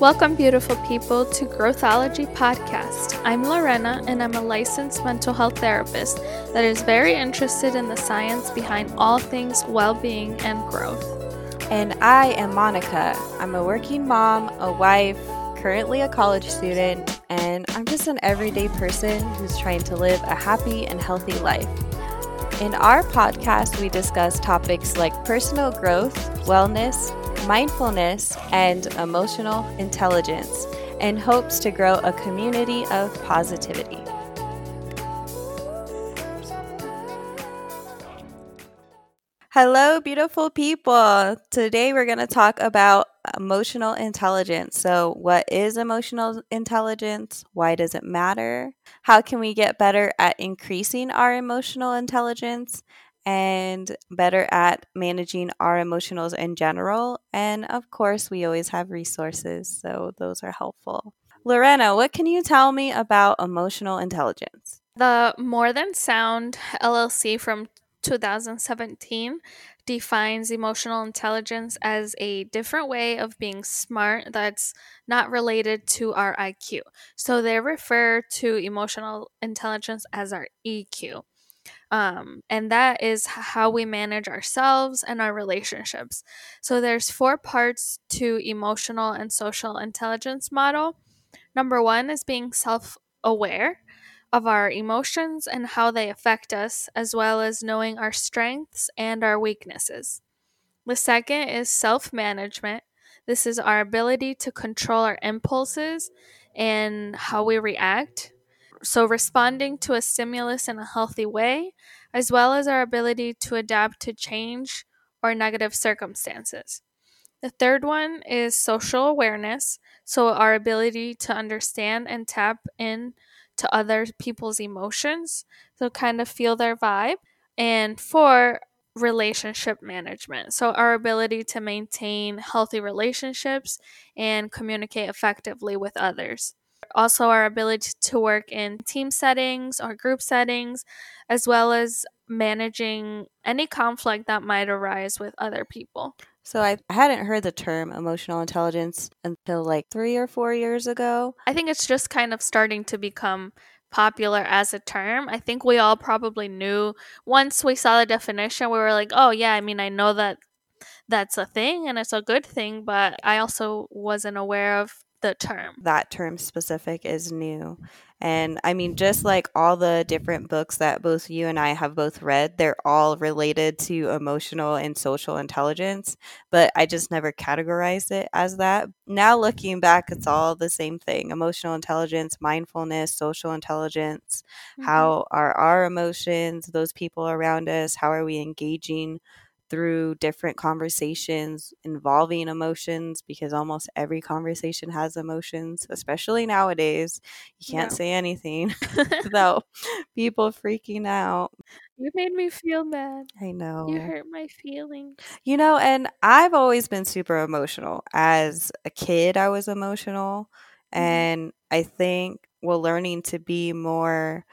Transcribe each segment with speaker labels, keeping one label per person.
Speaker 1: Welcome, beautiful people, to Growthology Podcast. I'm Lorena, and I'm a licensed mental health therapist that is very interested in the science behind all things well being and growth.
Speaker 2: And I am Monica. I'm a working mom, a wife, currently a college student, and I'm just an everyday person who's trying to live a happy and healthy life. In our podcast, we discuss topics like personal growth, wellness, mindfulness, and emotional intelligence in hopes to grow a community of positivity. Hello, beautiful people. Today we're going to talk about emotional intelligence. So, what is emotional intelligence? Why does it matter? How can we get better at increasing our emotional intelligence? And better at managing our emotions in general. And of course, we always have resources, so those are helpful. Lorena, what can you tell me about emotional intelligence?
Speaker 1: The More Than Sound LLC from 2017 defines emotional intelligence as a different way of being smart that's not related to our IQ. So they refer to emotional intelligence as our EQ. Um, and that is how we manage ourselves and our relationships. So there's four parts to emotional and social intelligence model. Number one is being self-aware of our emotions and how they affect us, as well as knowing our strengths and our weaknesses. The second is self management. This is our ability to control our impulses and how we react so, responding to a stimulus in a healthy way, as well as our ability to adapt to change or negative circumstances. The third one is social awareness, so our ability to understand and tap in to other people's emotions, so kind of feel their vibe. And four, relationship management, so our ability to maintain healthy relationships and communicate effectively with others also our ability to work in team settings or group settings, as well as managing any conflict that might arise with other people.
Speaker 2: So I hadn't heard the term emotional intelligence until like three or four years ago.
Speaker 1: I think it's just kind of starting to become popular as a term. I think we all probably knew once we saw the definition, we were like, oh, yeah, I mean, I know that that's a thing and it's a good thing, but I also wasn't aware of the term.
Speaker 2: That term specific is new. And I mean, just like all the different books that both you and I have both read, they're all related to emotional and social intelligence, but I just never categorized it as that. Now, looking back, it's all the same thing emotional intelligence, mindfulness, social intelligence. Mm-hmm. How are our emotions, those people around us, how are we engaging through different conversations involving emotions because almost every conversation has emotions, especially nowadays. You can't yeah. say anything without people freaking out.
Speaker 1: You made me feel bad.
Speaker 2: I know.
Speaker 1: You hurt my feelings.
Speaker 2: You know, and I've always been super emotional. As a kid, I was emotional. Mm-hmm. And I think we're learning to be more,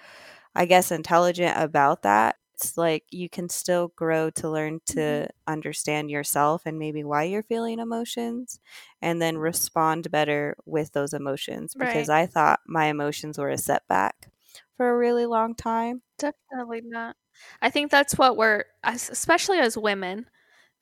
Speaker 2: I guess, intelligent about that it's like you can still grow to learn to mm-hmm. understand yourself and maybe why you're feeling emotions and then respond better with those emotions because right. I thought my emotions were a setback for a really long time.
Speaker 1: Definitely not. I think that's what we're especially as women,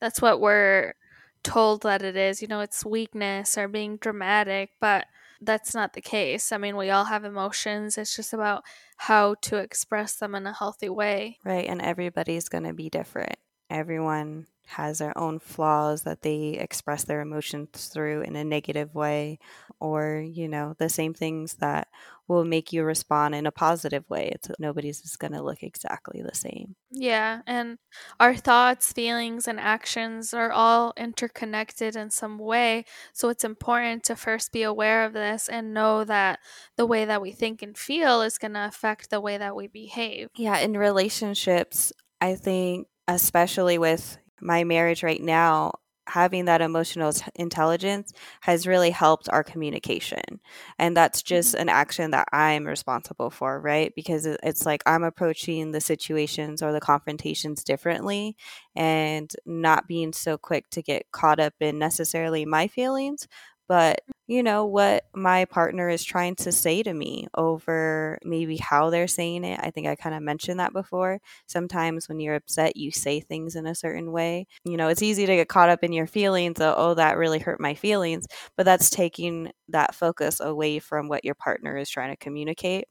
Speaker 1: that's what we're told that it is. You know, it's weakness or being dramatic, but that's not the case. I mean, we all have emotions. It's just about how to express them in a healthy way.
Speaker 2: Right. And everybody's going to be different. Everyone has their own flaws that they express their emotions through in a negative way or you know the same things that will make you respond in a positive way. It's nobody's just going to look exactly the same.
Speaker 1: Yeah and our thoughts feelings and actions are all interconnected in some way. So it's important to first be aware of this and know that the way that we think and feel is going to affect the way that we behave.
Speaker 2: Yeah in relationships i think especially with my marriage right now, having that emotional intelligence has really helped our communication. And that's just mm-hmm. an action that I'm responsible for, right? Because it's like I'm approaching the situations or the confrontations differently and not being so quick to get caught up in necessarily my feelings, but you know what my partner is trying to say to me over maybe how they're saying it. I think I kind of mentioned that before. Sometimes when you're upset, you say things in a certain way. You know, it's easy to get caught up in your feelings. Of, oh, that really hurt my feelings. But that's taking that focus away from what your partner is trying to communicate.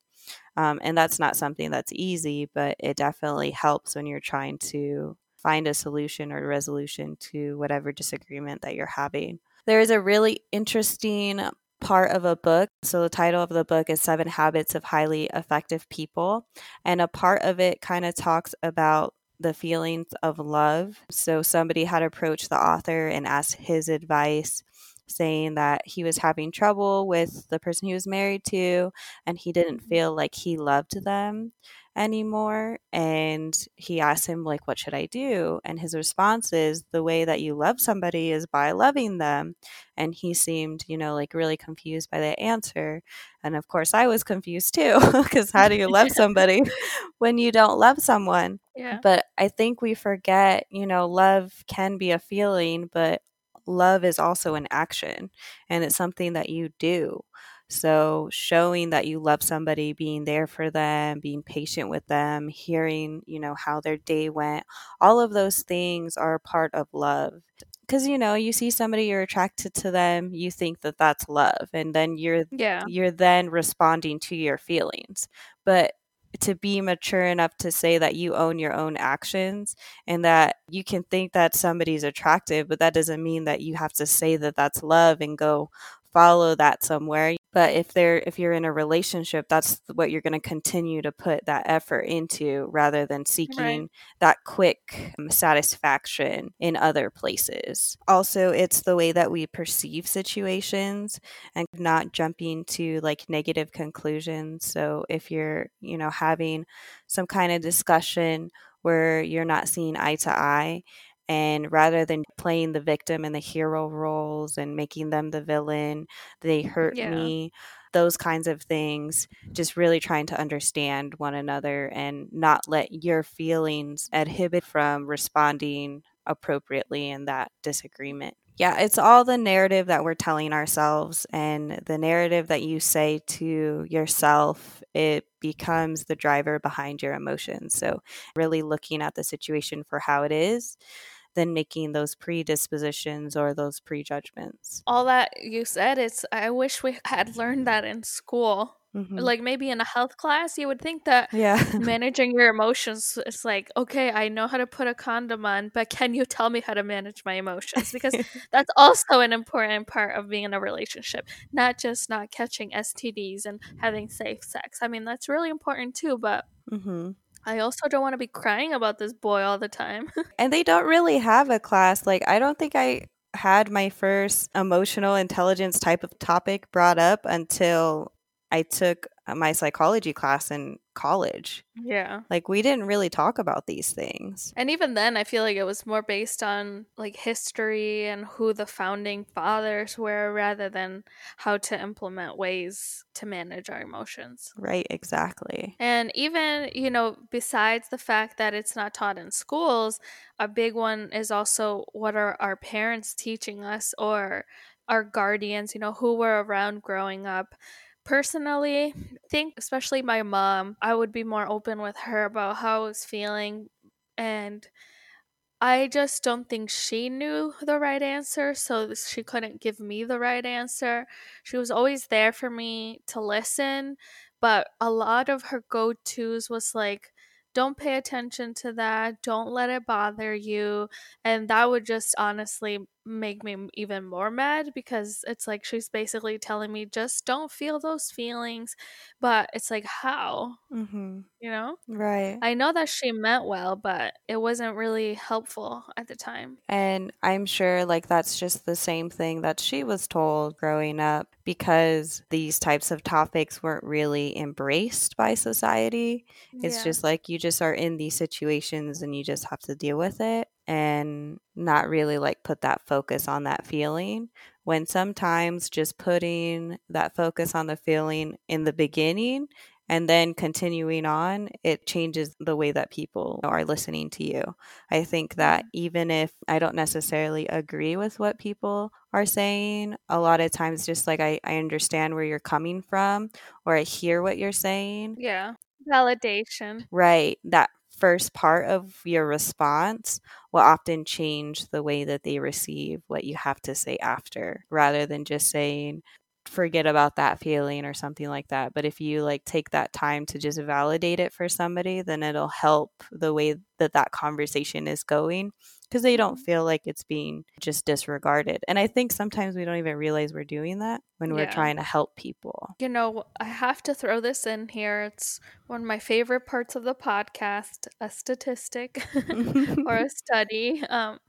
Speaker 2: Um, and that's not something that's easy, but it definitely helps when you're trying to find a solution or resolution to whatever disagreement that you're having. There is a really interesting part of a book. So, the title of the book is Seven Habits of Highly Effective People. And a part of it kind of talks about the feelings of love. So, somebody had approached the author and asked his advice, saying that he was having trouble with the person he was married to and he didn't mm-hmm. feel like he loved them anymore and he asked him like what should i do? And his response is the way that you love somebody is by loving them. And he seemed you know like really confused by the answer. And of course i was confused too because how do you love somebody when you don't love someone?
Speaker 1: Yeah.
Speaker 2: but i think we forget you know love can be a feeling but love is also an action and it's something that you do so, showing that you love somebody, being there for them, being patient with them, hearing, you know, how their day went, all of those things are part of love. Cuz you know, you see somebody you're attracted to them, you think that that's love and then you're
Speaker 1: Yeah.
Speaker 2: you're then responding to your feelings. But to be mature enough to say that you own your own actions and that you can think that somebody's attractive, but that doesn't mean that you have to say that that's love and go follow that somewhere. But if they're if you're in a relationship that's what you're going to continue to put that effort into rather than seeking
Speaker 1: Right.
Speaker 2: that quick um, satisfaction in other places. Also it's the way that we perceive situations and not jumping to like negative conclusions. So if you're you know having some kind of discussion where you're not seeing eye to eye and rather than playing the victim and the hero roles and making them the villain, they hurt
Speaker 1: Yeah.
Speaker 2: me, those kinds of things, just really trying to understand one another and not let your feelings inhibit from responding appropriately in that disagreement. Yeah, it's all the narrative that we're telling ourselves and the narrative that you say to yourself, it becomes the driver behind your emotions. So, really looking at the situation for how it is than making those predispositions or those prejudgments.
Speaker 1: All that you said, it's I wish we had learned that in school.
Speaker 2: Mhm.
Speaker 1: Like maybe in a health class, you would think that
Speaker 2: yeah.
Speaker 1: managing your emotions is like, okay, I know how to put a condom on, but can you tell me how to manage my emotions? Because that's also an important part of being in a relationship, not just not catching STDs and having safe sex. I mean, that's really important too, but
Speaker 2: hmm
Speaker 1: I also don't want to be crying about this boy all the time.
Speaker 2: And they don't really have a class. Like, I don't think I had my first emotional intelligence type of topic brought up until I took uh, my psychology class in college.
Speaker 1: yeah.
Speaker 2: Like, we didn't really talk about these things.
Speaker 1: And even then, I feel like it was more based on like history and who the founding fathers were rather than how to implement ways to manage our emotions.
Speaker 2: Right, exactly.
Speaker 1: And even, you know, besides the fact that it's not taught in schools, a big one is also what are our parents teaching us or our guardians, you know, who were around growing up. Personally, think especially my mom, I would be more open with her about how I was feeling and I just don't think she knew the right answer, so she couldn't give me the right answer. She was always there for me to listen, but a lot of her go tos was like, don't pay attention to that, don't let it bother you. And that would just honestly make me even more mad because it's like she's basically telling me, just don't feel those feelings. But it's like, how?
Speaker 2: Mm-hmm.
Speaker 1: You know?
Speaker 2: Right.
Speaker 1: I know that she meant well, but it wasn't really helpful at the time.
Speaker 2: And I'm sure like that's just the same thing that she was told growing up because these types of topics weren't really embraced by society. It's
Speaker 1: Yeah.
Speaker 2: just like you just are in these situations and you just have to deal with it and not really like put that focus on that feeling. When sometimes just putting that focus on the feeling in the beginning and then continuing on, it changes the way that people are listening to you. I think that mm. even if I don't necessarily agree with what people are saying, a lot of times just like I, I understand where you're coming from or I hear what you're saying.
Speaker 1: Yeah. Validation.
Speaker 2: Right. That first part of your response will often change the way that they receive what you have to say after rather than just saying, forget about that feeling or something like that. But if you like take that time to just validate it for somebody, then it'll help the way that that conversation is going because they don't feel like it's being just disregarded. And I think sometimes we don't even realize we're doing that when we're trying to help people.
Speaker 1: You know, I have to throw this in here. It's one of my favorite parts of the podcast a statistic or a study. Um,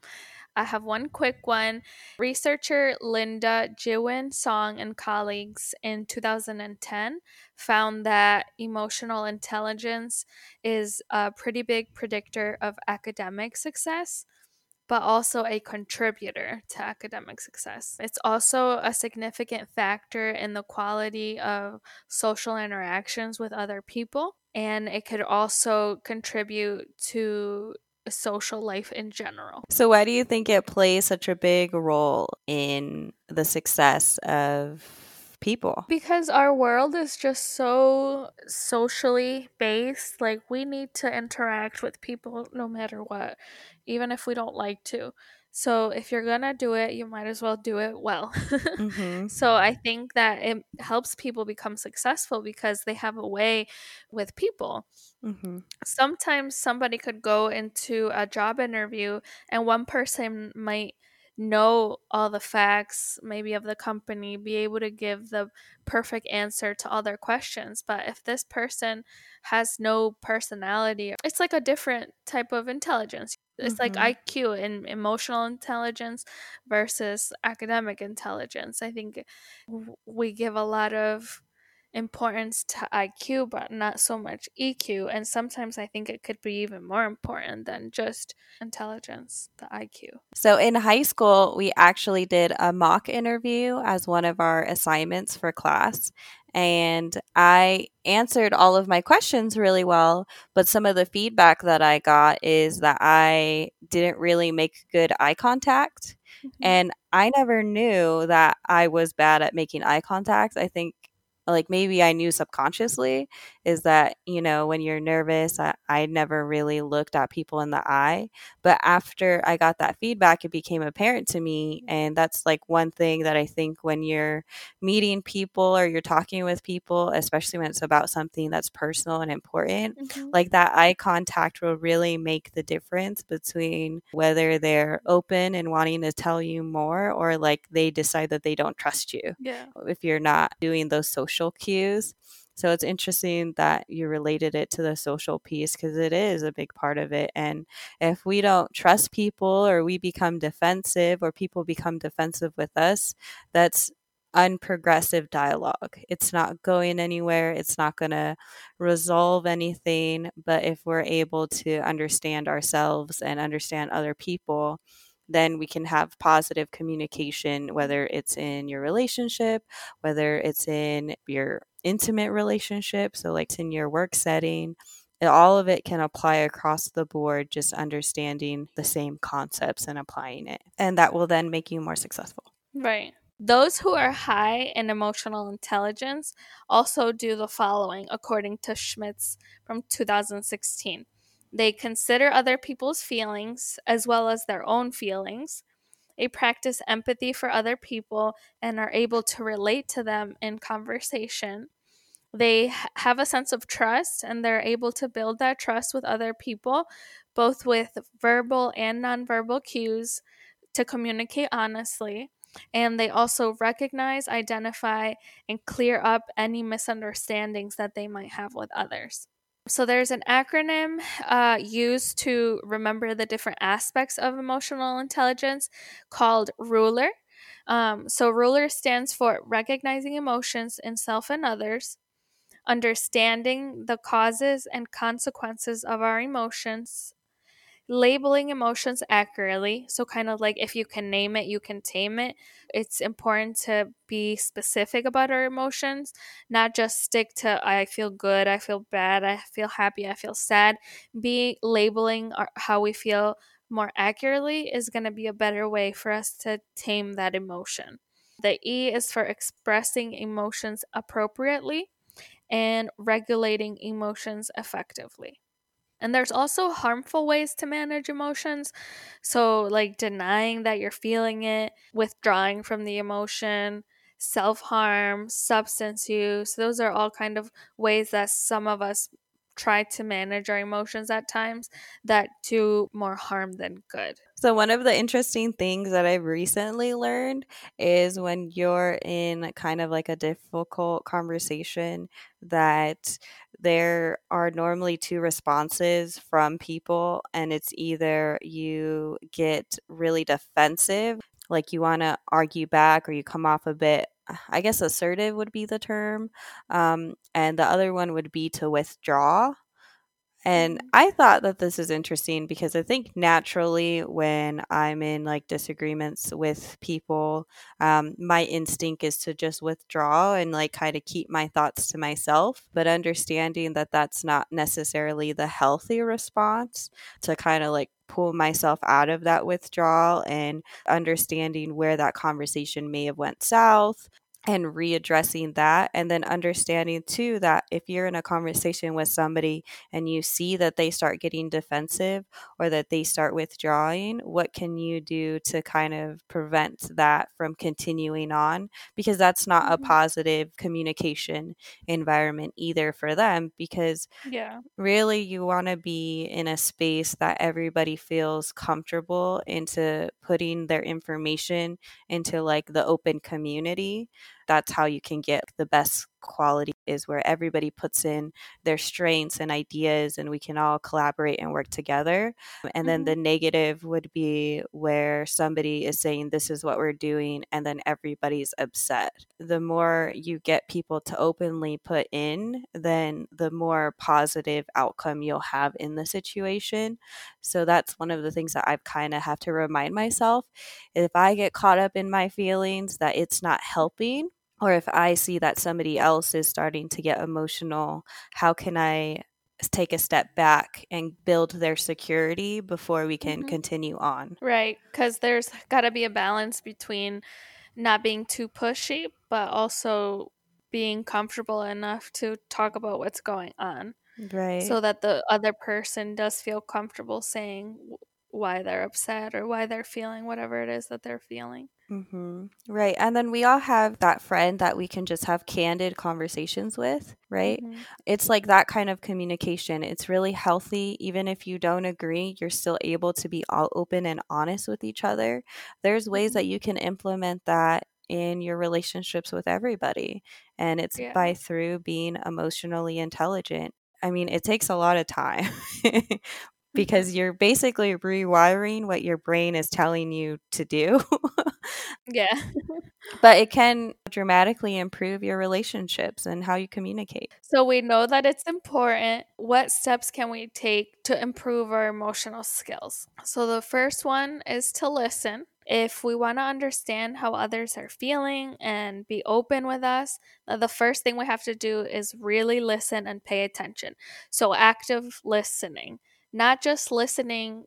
Speaker 1: I have one quick one. Researcher Lynda Jiwen Song and colleagues in 2010 found that emotional intelligence is a pretty big predictor of academic success but also a contributor to academic success. It's also a significant factor in the quality of social interactions with other people, and it could also contribute to social life in general.
Speaker 2: So, why do you think it plays such a big role in the success of people?
Speaker 1: Because our world is just so socially based. Like, we need to interact with people no matter what, even if we don't like to. So, if you're gonna do it, you might as well do it well.
Speaker 2: hmm
Speaker 1: so, I think that it helps people become successful because they have a way with people.
Speaker 2: hmm
Speaker 1: Sometimes somebody could go into a job interview and one person might know all the facts maybe of the company be able to give the perfect answer to all their questions but if this person has no personality it's like a different type of intelligence it's like
Speaker 2: Mhm.
Speaker 1: IQ and emotional intelligence versus academic intelligence i think we give a lot of importance to IQ, but not so much EQ. And sometimes I think it could be even more important than just intelligence, the IQ.
Speaker 2: So in high school, we actually did a mock interview as one of our assignments for class. And I answered all of my questions really well. But some of the feedback that I got is that I didn't really make good eye contact. Mm-hmm. And I never knew that I was bad at making eye contact. I think like maybe I knew subconsciously is that, you know, when you're nervous, I, I never really looked at people in the eye. But after I got that feedback, it became apparent to me. And that's like one thing that I think when you're meeting people or you're talking with people, especially when it's about something that's personal and important,
Speaker 1: Mhm.
Speaker 2: like that eye contact will really make the difference between whether they're open and wanting to tell you more or like they decide that they don't trust you
Speaker 1: Yeah.
Speaker 2: if you're not doing those social cues. So it's interesting that you related it to the social piece because it is a big part of it. And if we don't trust people or we become defensive or people become defensive with us, that's unprogressive dialogue. It's not going anywhere. It's not going to resolve anything. But if we're able to understand ourselves and understand other people, then we can have positive communication, whether it's in your relationship, whether it's in your intimate relationship, so like in your work setting. Eh, all of it can apply across the board, just understanding the same concepts and applying it. And that will then make you more successful.
Speaker 1: Right. Those who are high in emotional intelligence also do the following, according to Schmitz from 2016. They consider other people's feelings as well as their own feelings. They practice empathy for other people and are able to relate to them in conversation. They have a sense of trust and they're able to build that trust with other people, both with verbal and nonverbal cues to communicate honestly. And they also recognize, identify, and clear up any misunderstandings that they might have with others. So, there's an acronym uh, used to remember the different aspects of emotional intelligence called RULER. Um, so, RULER stands for recognizing emotions in self and others, understanding the causes and consequences of our emotions, labeling emotions accurately. So, kind of like if you can name it, you can tame it. It's important to be specific about our emotions, not just stick to I feel good, I feel bad, I feel happy, I feel sad. Be labeling our, how we feel more accurately is going to be a better way for us to tame that emotion. The E is for expressing emotions appropriately and regulating emotions effectively. And there's also harmful ways to manage emotions. So, like denying that you're feeling it, withdrawing from the emotion, self harm, substance use. Those are all kind of ways that some of us try to manage our emotions at times that do more harm than good.
Speaker 2: So, one of the interesting things that I've recently learned is when you're in kind of like a difficult conversation, that there are normally two responses from people, and it's either you get really defensive, like you want to argue back, or you come off a bit I guess assertive would be the term. Um, and the other one would be to withdraw. And
Speaker 1: Mm-hmm.
Speaker 2: I thought that this is interesting because I think naturally when I'm in like disagreements with people, um, my instinct is to just withdraw and like kind of keep my thoughts to myself. But understanding that that's not necessarily the healthy response to kind of like pull myself out of that withdrawal and understanding where that conversation may have went south and readdressing that and then understanding too that if you're in a conversation with somebody and you see that they start getting defensive or that they start withdrawing what can you do to kind of prevent that from continuing on because that's not a
Speaker 1: Mhm.
Speaker 2: positive communication environment either for them because
Speaker 1: Yeah.
Speaker 2: really you want to be in a space that everybody feels comfortable into putting their information into like the open community that's how you can get the best quality is where everybody puts in their strengths and ideas and we can all collaborate and work together. And then
Speaker 1: Mhm.
Speaker 2: the negative would be where somebody is saying this is what we're doing and then everybody's upset. The more you get people to openly put in then the more positive outcome you'll have in the situation. So that's one of the things that i've kind of have to remind myself. If i get caught up in my feelings that it's not helping or if I see that somebody else is starting to get emotional, how can I take a step back and build their security before we can
Speaker 1: Mhm.
Speaker 2: continue on?
Speaker 1: Right. Because there's got to be a balance between not being too pushy, but also being comfortable enough to talk about what's going on
Speaker 2: Right.
Speaker 1: so that the other person does feel comfortable saying why they're upset or why they're feeling whatever it is that they're feeling.
Speaker 2: Hmm Right. And then we all have that friend that we can just have candid conversations with, right?
Speaker 1: Mhm.
Speaker 2: It's like that kind of communication. It's really healthy. Even if you don't agree, you're still able to be all open and honest with each other. There's ways
Speaker 1: Mhm.
Speaker 2: that you can implement that in your relationships with everybody. And it's
Speaker 1: Yeah.
Speaker 2: by through being emotionally intelligent. I mean, it takes a lot of time. because you're basically rewiring what your brain is telling you to do.
Speaker 1: Yeah.
Speaker 2: but it can dramatically improve your relationships and how you communicate.
Speaker 1: So we know that it's important. What steps can we take to improve our emotional skills? So the first one is to listen. If we want to understand how others are feeling and be open with us, uh, the first thing we have to do is really listen and pay attention. So active listening, not just listening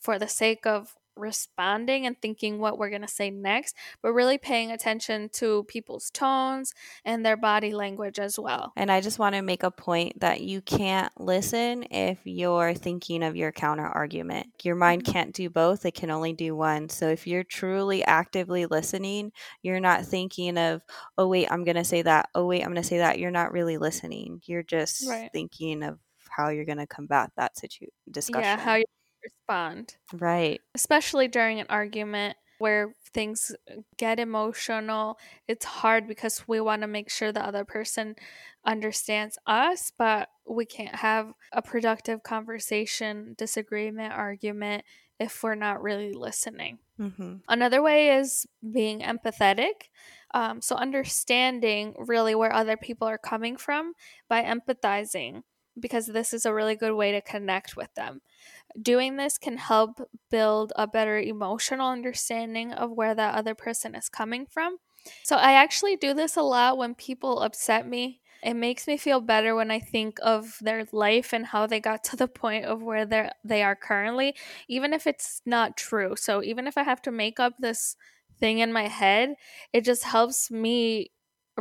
Speaker 1: for the sake of responding and thinking what we're going to say next, but really paying attention to people's tones and their body language as well.
Speaker 2: And I just want to make a point that you can't listen if you're thinking of your counter argument. Your mind
Speaker 1: Mhm.
Speaker 2: can't do both, it can only do one. So if you're truly actively listening, you're not thinking of, oh, wait, I'm going to say that. Oh, wait, I'm going to say that. You're not really listening. You're just
Speaker 1: Right.
Speaker 2: thinking of how you're going to combat that situ- discussion.
Speaker 1: Yeah, how you respond,
Speaker 2: right.
Speaker 1: especially during an argument where things get emotional. It's hard because we want to make sure the other person understands us, but we can't have a productive conversation, disagreement, argument if we're not really listening.
Speaker 2: Mm-hmm.
Speaker 1: Another way is being empathetic. Um, so, understanding really where other people are coming from by empathizing because this is a really good way to connect with them. Doing this can help build a better emotional understanding of where that other person is coming from. So, I actually do this a lot when people upset me. It makes me feel better when I think of their life and how they got to the point of where they they are currently, even if it's not true. So, even if I have to make up this thing in my head, it just helps me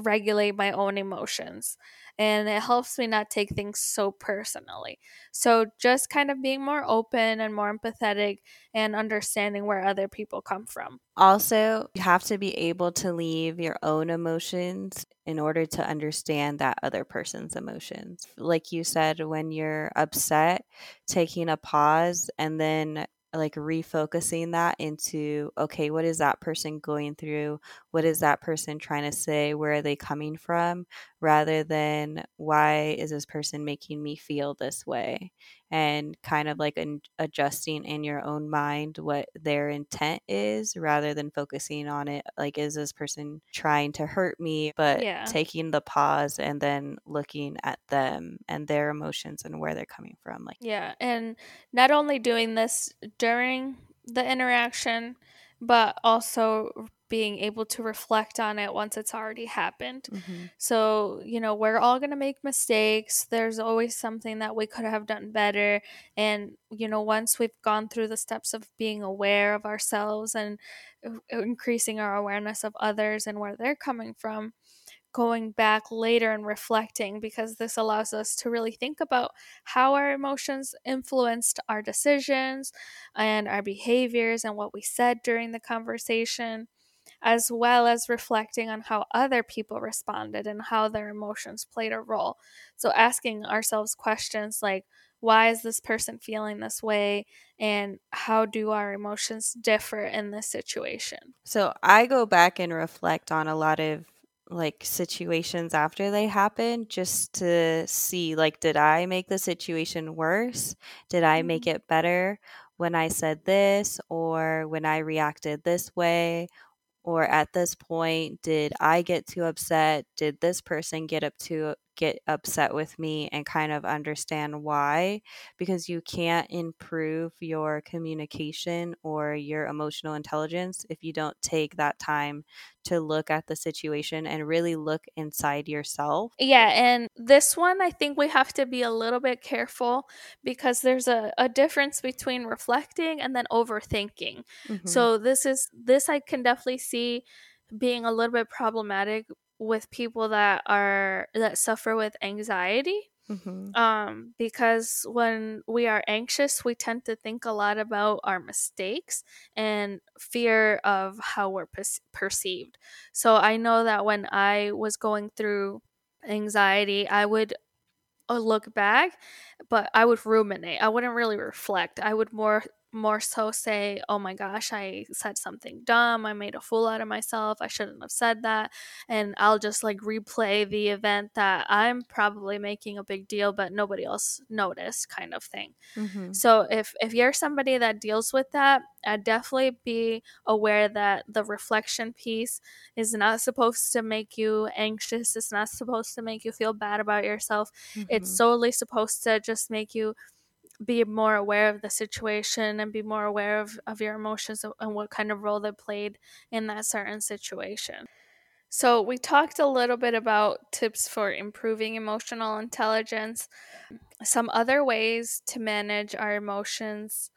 Speaker 1: regulate my own emotions and it helps me not take things so personally. So, just kind of being more open and more empathetic and understanding where other people come from.
Speaker 2: Also, you have to be able to leave your own emotions in order to understand that other person's emotions. Like you said, when you're upset, taking a pause and then like refocusing that into okay what is that person going through? What is that person trying to say? Where are they coming from? rather than why is this person making me feel this way and kind of like an, adjusting in your own mind what their intent is rather than focusing on it like is this person trying to hurt me but
Speaker 1: Yeah.
Speaker 2: taking the pause and then looking at them and their emotions and where they're coming from like
Speaker 1: Yeah, and not only doing this during the interaction, but also being able to reflect on it once it's already happened.
Speaker 2: mhm.
Speaker 1: So, you know, we're all going to make mistakes. There's always something that we could have done better. And, you know, once we've gone through the steps of being aware of ourselves and uh, increasing our awareness of others and where they're coming from, going back later and reflecting because this allows us to really think about how our emotions influenced our decisions and our behaviors and what we said during the conversation, as well as reflecting on how other people responded and how their emotions played a role. So, asking ourselves questions like, why is this person feeling this way? And how do our emotions differ in this situation?
Speaker 2: So I go back and reflect on a lot of like situations after they happen just to see like did I make the situation worse? Did I make
Speaker 1: Mhm.
Speaker 2: it better when I said this or when I reacted this way? Or at this point, did I get too upset? Did this person get up to get upset with me and kind of understand why? Because you can't improve your communication or your emotional intelligence if you don't take that time to look at the situation and really look inside yourself.
Speaker 1: Yeah, and this one, I think we have to be a little bit careful because there's a, a difference between reflecting and then overthinking.
Speaker 2: Mhm.
Speaker 1: So, this is this I can definitely see being a little bit problematic with people that are that suffer with anxiety.
Speaker 2: Mhm.
Speaker 1: Um, because when we are anxious, we tend to think a lot about our mistakes and fear of how we're perce- perceived. So I know that when I was going through anxiety, I would uh, look back, but I would ruminate. I wouldn't really reflect. I would more more so say, "Oh my gosh, I said something dumb. I made a fool out of myself. I shouldn't have said that." And I'll just like replay the event that I'm probably making a big deal but nobody else noticed kind of thing.
Speaker 2: Mhm.
Speaker 1: So if if you're somebody that deals with that, I'd definitely be aware that the reflection piece is not supposed to make you anxious. It's not supposed to make you feel bad about yourself. It's
Speaker 2: Mhm.
Speaker 1: solely supposed to just make you be more aware of the situation and be more aware of, of your emotions and what kind of role they played in that certain situation. So, we talked a little bit about tips for improving emotional intelligence. Some other ways to manage our emotions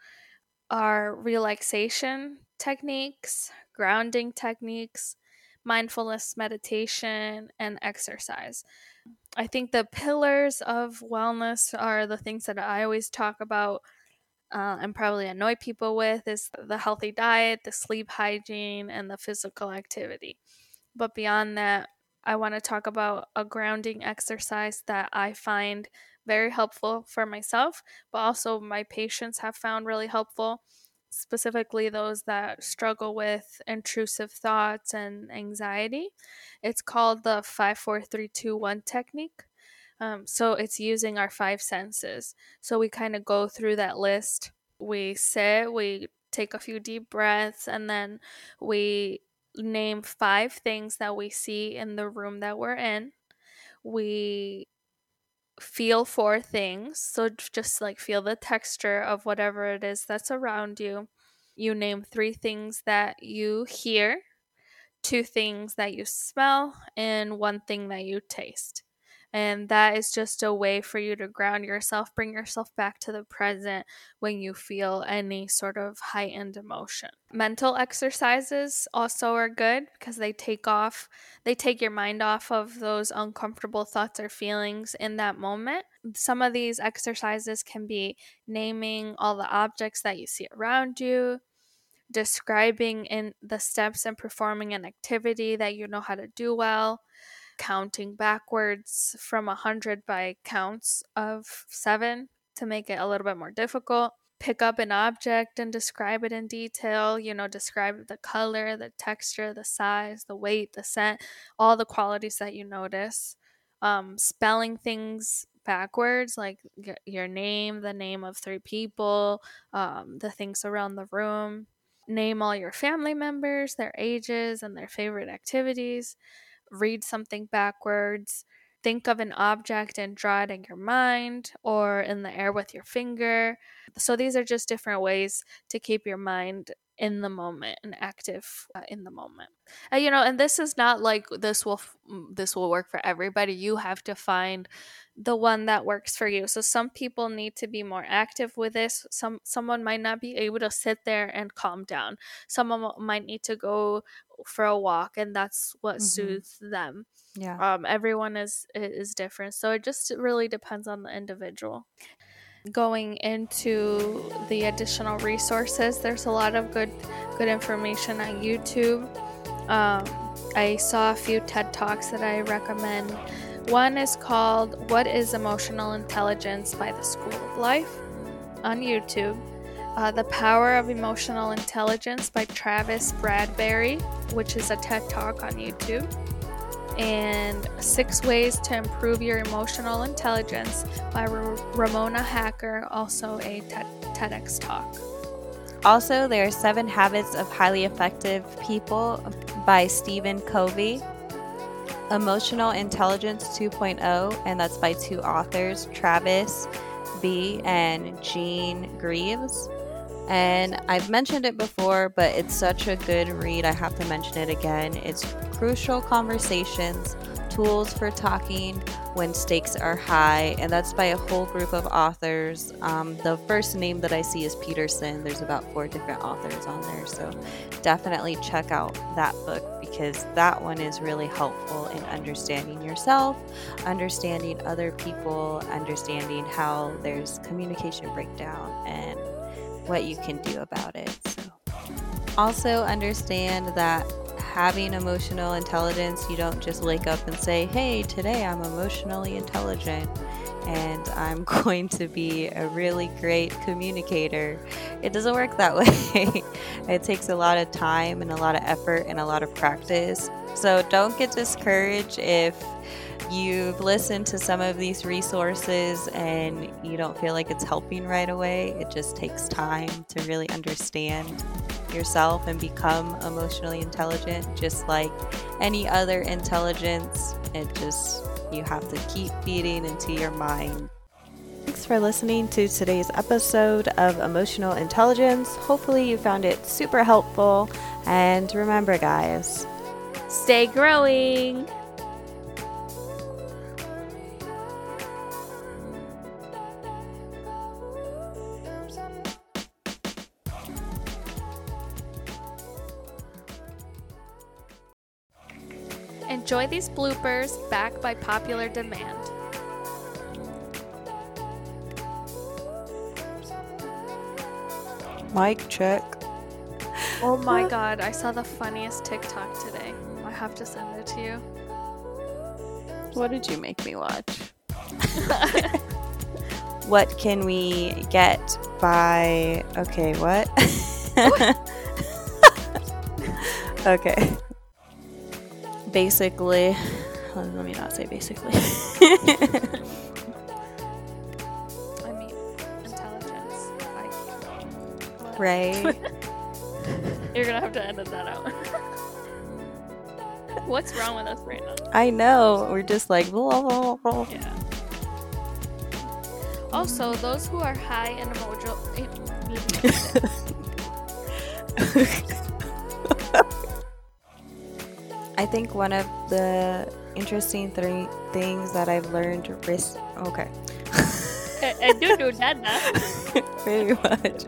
Speaker 1: are relaxation techniques, grounding techniques, mindfulness meditation, and exercise. I think the pillars of wellness are the things that I always talk about uh, and probably annoy people with is the healthy diet, the sleep hygiene, and the physical activity. But beyond that, I want to talk about a grounding exercise that I find very helpful for myself, but also my patients have found really helpful, specifically those that struggle with intrusive thoughts and anxiety. It's called the 54321 technique. Um, so it's using our five senses. So we kind of go through that list. We sit, we take a few deep breaths, and then we name five things that we see in the room that we're in. We feel four things. So just like feel the texture of whatever it is that's around you. You name three things that you hear, two things that you smell, and one thing that you taste. And that is just a way for you to ground yourself, bring yourself back to the present when you feel any sort of heightened emotion. Mental exercises also are good because they take off, they take your mind off of those uncomfortable thoughts or feelings in that moment. Some of these exercises can be naming all the objects that you see around you, describing in the steps and performing an activity that you know how to do well counting backwards from a 100 by counts of seven to make it a little bit more difficult. Pick up an object and describe it in detail. You know, describe the color, the texture, the size, the weight, the scent, all the qualities that you notice. Um, spelling things backwards, like your name, the name of three people, um, the things around the room. Name all your family members, their ages, and their favorite activities read something backwards, think of an object and draw it in your mind or in the air with your finger. So these are just different ways to keep your mind in the moment and active uh, in the moment. Uh, you know, and this is not like this will this will work for everybody. You have to find the one that works for you. So some people need to be more active with this. Some someone might not be able to sit there and calm down. Someone might need to go for a walk and that's what mm-hmm. soothes them. Yeah. Um everyone is is different. So it just really depends on the individual. Going into the additional resources, there's a lot of good good information on YouTube. Um, I saw a few TED Talks that I recommend one is called What is Emotional Intelligence by the School of Life on YouTube. Uh, the Power of Emotional Intelligence by Travis Bradberry, which is a TED Talk on YouTube. And Six Ways to Improve Your Emotional Intelligence by R- Ramona Hacker, also a TED- TEDx talk.
Speaker 2: Also, there are Seven Habits of Highly Effective People by Stephen Covey. Emotional Intelligence 2.0, and that's by two authors, Travis B. and Jean Greaves. And I've mentioned it before, but it's such a good read. I have to mention it again. It's Crucial Conversations Tools for Talking When Stakes Are High, and that's by a whole group of authors. Um, the first name that I see is Peterson. There's about four different authors on there, so definitely check out that book because that one is really helpful in understanding yourself, understanding other people, understanding how there's communication breakdown and what you can do about it. So, also understand that having emotional intelligence, you don't just wake up and say, Hey, today I'm emotionally intelligent and I'm going to be a really great communicator. It doesn't work that way. it takes a lot of time and a lot of effort and a lot of practice. So don't get discouraged if you've listened to some of these resources and you don't feel like it's helping right away. It just takes time to really understand yourself and become emotionally intelligent, just like any other intelligence. It just you have to keep feeding into your mind. Thanks for listening to today's episode of Emotional Intelligence. Hopefully, you found it super helpful. And remember, guys,
Speaker 1: stay growing. Enjoy these bloopers back by popular demand.
Speaker 2: Mic check.
Speaker 1: Oh my god, I saw the funniest TikTok today. I have to send it to you.
Speaker 2: What did you make me watch? what can we get by. Okay, what? okay basically, let me not say basically.
Speaker 1: I mean, intelligence.
Speaker 2: Right.
Speaker 1: You're gonna have to edit that out. What's wrong with us right now?
Speaker 2: I know. We're just like blah, blah, blah.
Speaker 1: Yeah. Also, those who are high in emotional.
Speaker 2: I think one of the interesting th- things that I've learned. Ris- okay.
Speaker 1: I do do that
Speaker 2: Very much.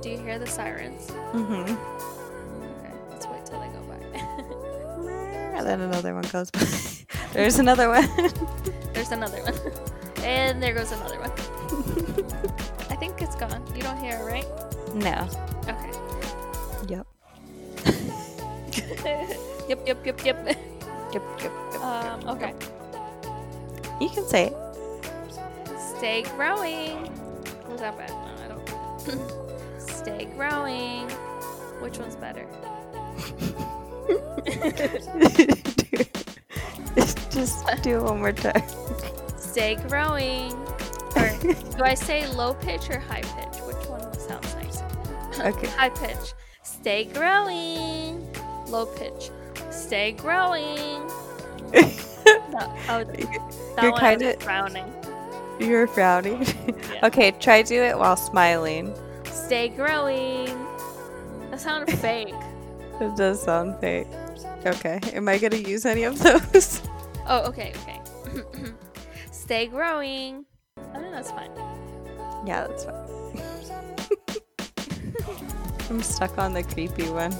Speaker 1: Do you hear the sirens?
Speaker 2: Mm-hmm.
Speaker 1: Okay, let's wait till they go by.
Speaker 2: Then another one goes by. There's another one.
Speaker 1: There's another one. And there goes another one. I think it's gone. You don't hear it, right?
Speaker 2: no.
Speaker 1: Okay.
Speaker 2: yep,
Speaker 1: yep, yep, yep. Yep.
Speaker 2: Yep. Yep.
Speaker 1: Um, okay.
Speaker 2: You can say it.
Speaker 1: Stay growing. Was that bad? No, I don't. Stay growing. Which one's better?
Speaker 2: Just do it one more time.
Speaker 1: Stay growing. Or do I say low pitch or high pitch? Which one sounds nicer?
Speaker 2: Okay.
Speaker 1: high pitch. Stay growing. Low pitch. Stay growing. That, oh, that
Speaker 2: You're
Speaker 1: was
Speaker 2: kinda-
Speaker 1: frowning.
Speaker 2: You're frowning.
Speaker 1: Yeah.
Speaker 2: Okay, try do it while smiling.
Speaker 1: Stay growing. That sounded fake.
Speaker 2: It does sound fake. Okay. Am I gonna use any of those?
Speaker 1: Oh, okay, okay. Stay growing. I think that's fine.
Speaker 2: Yeah, that's fine. I'm stuck on the creepy one.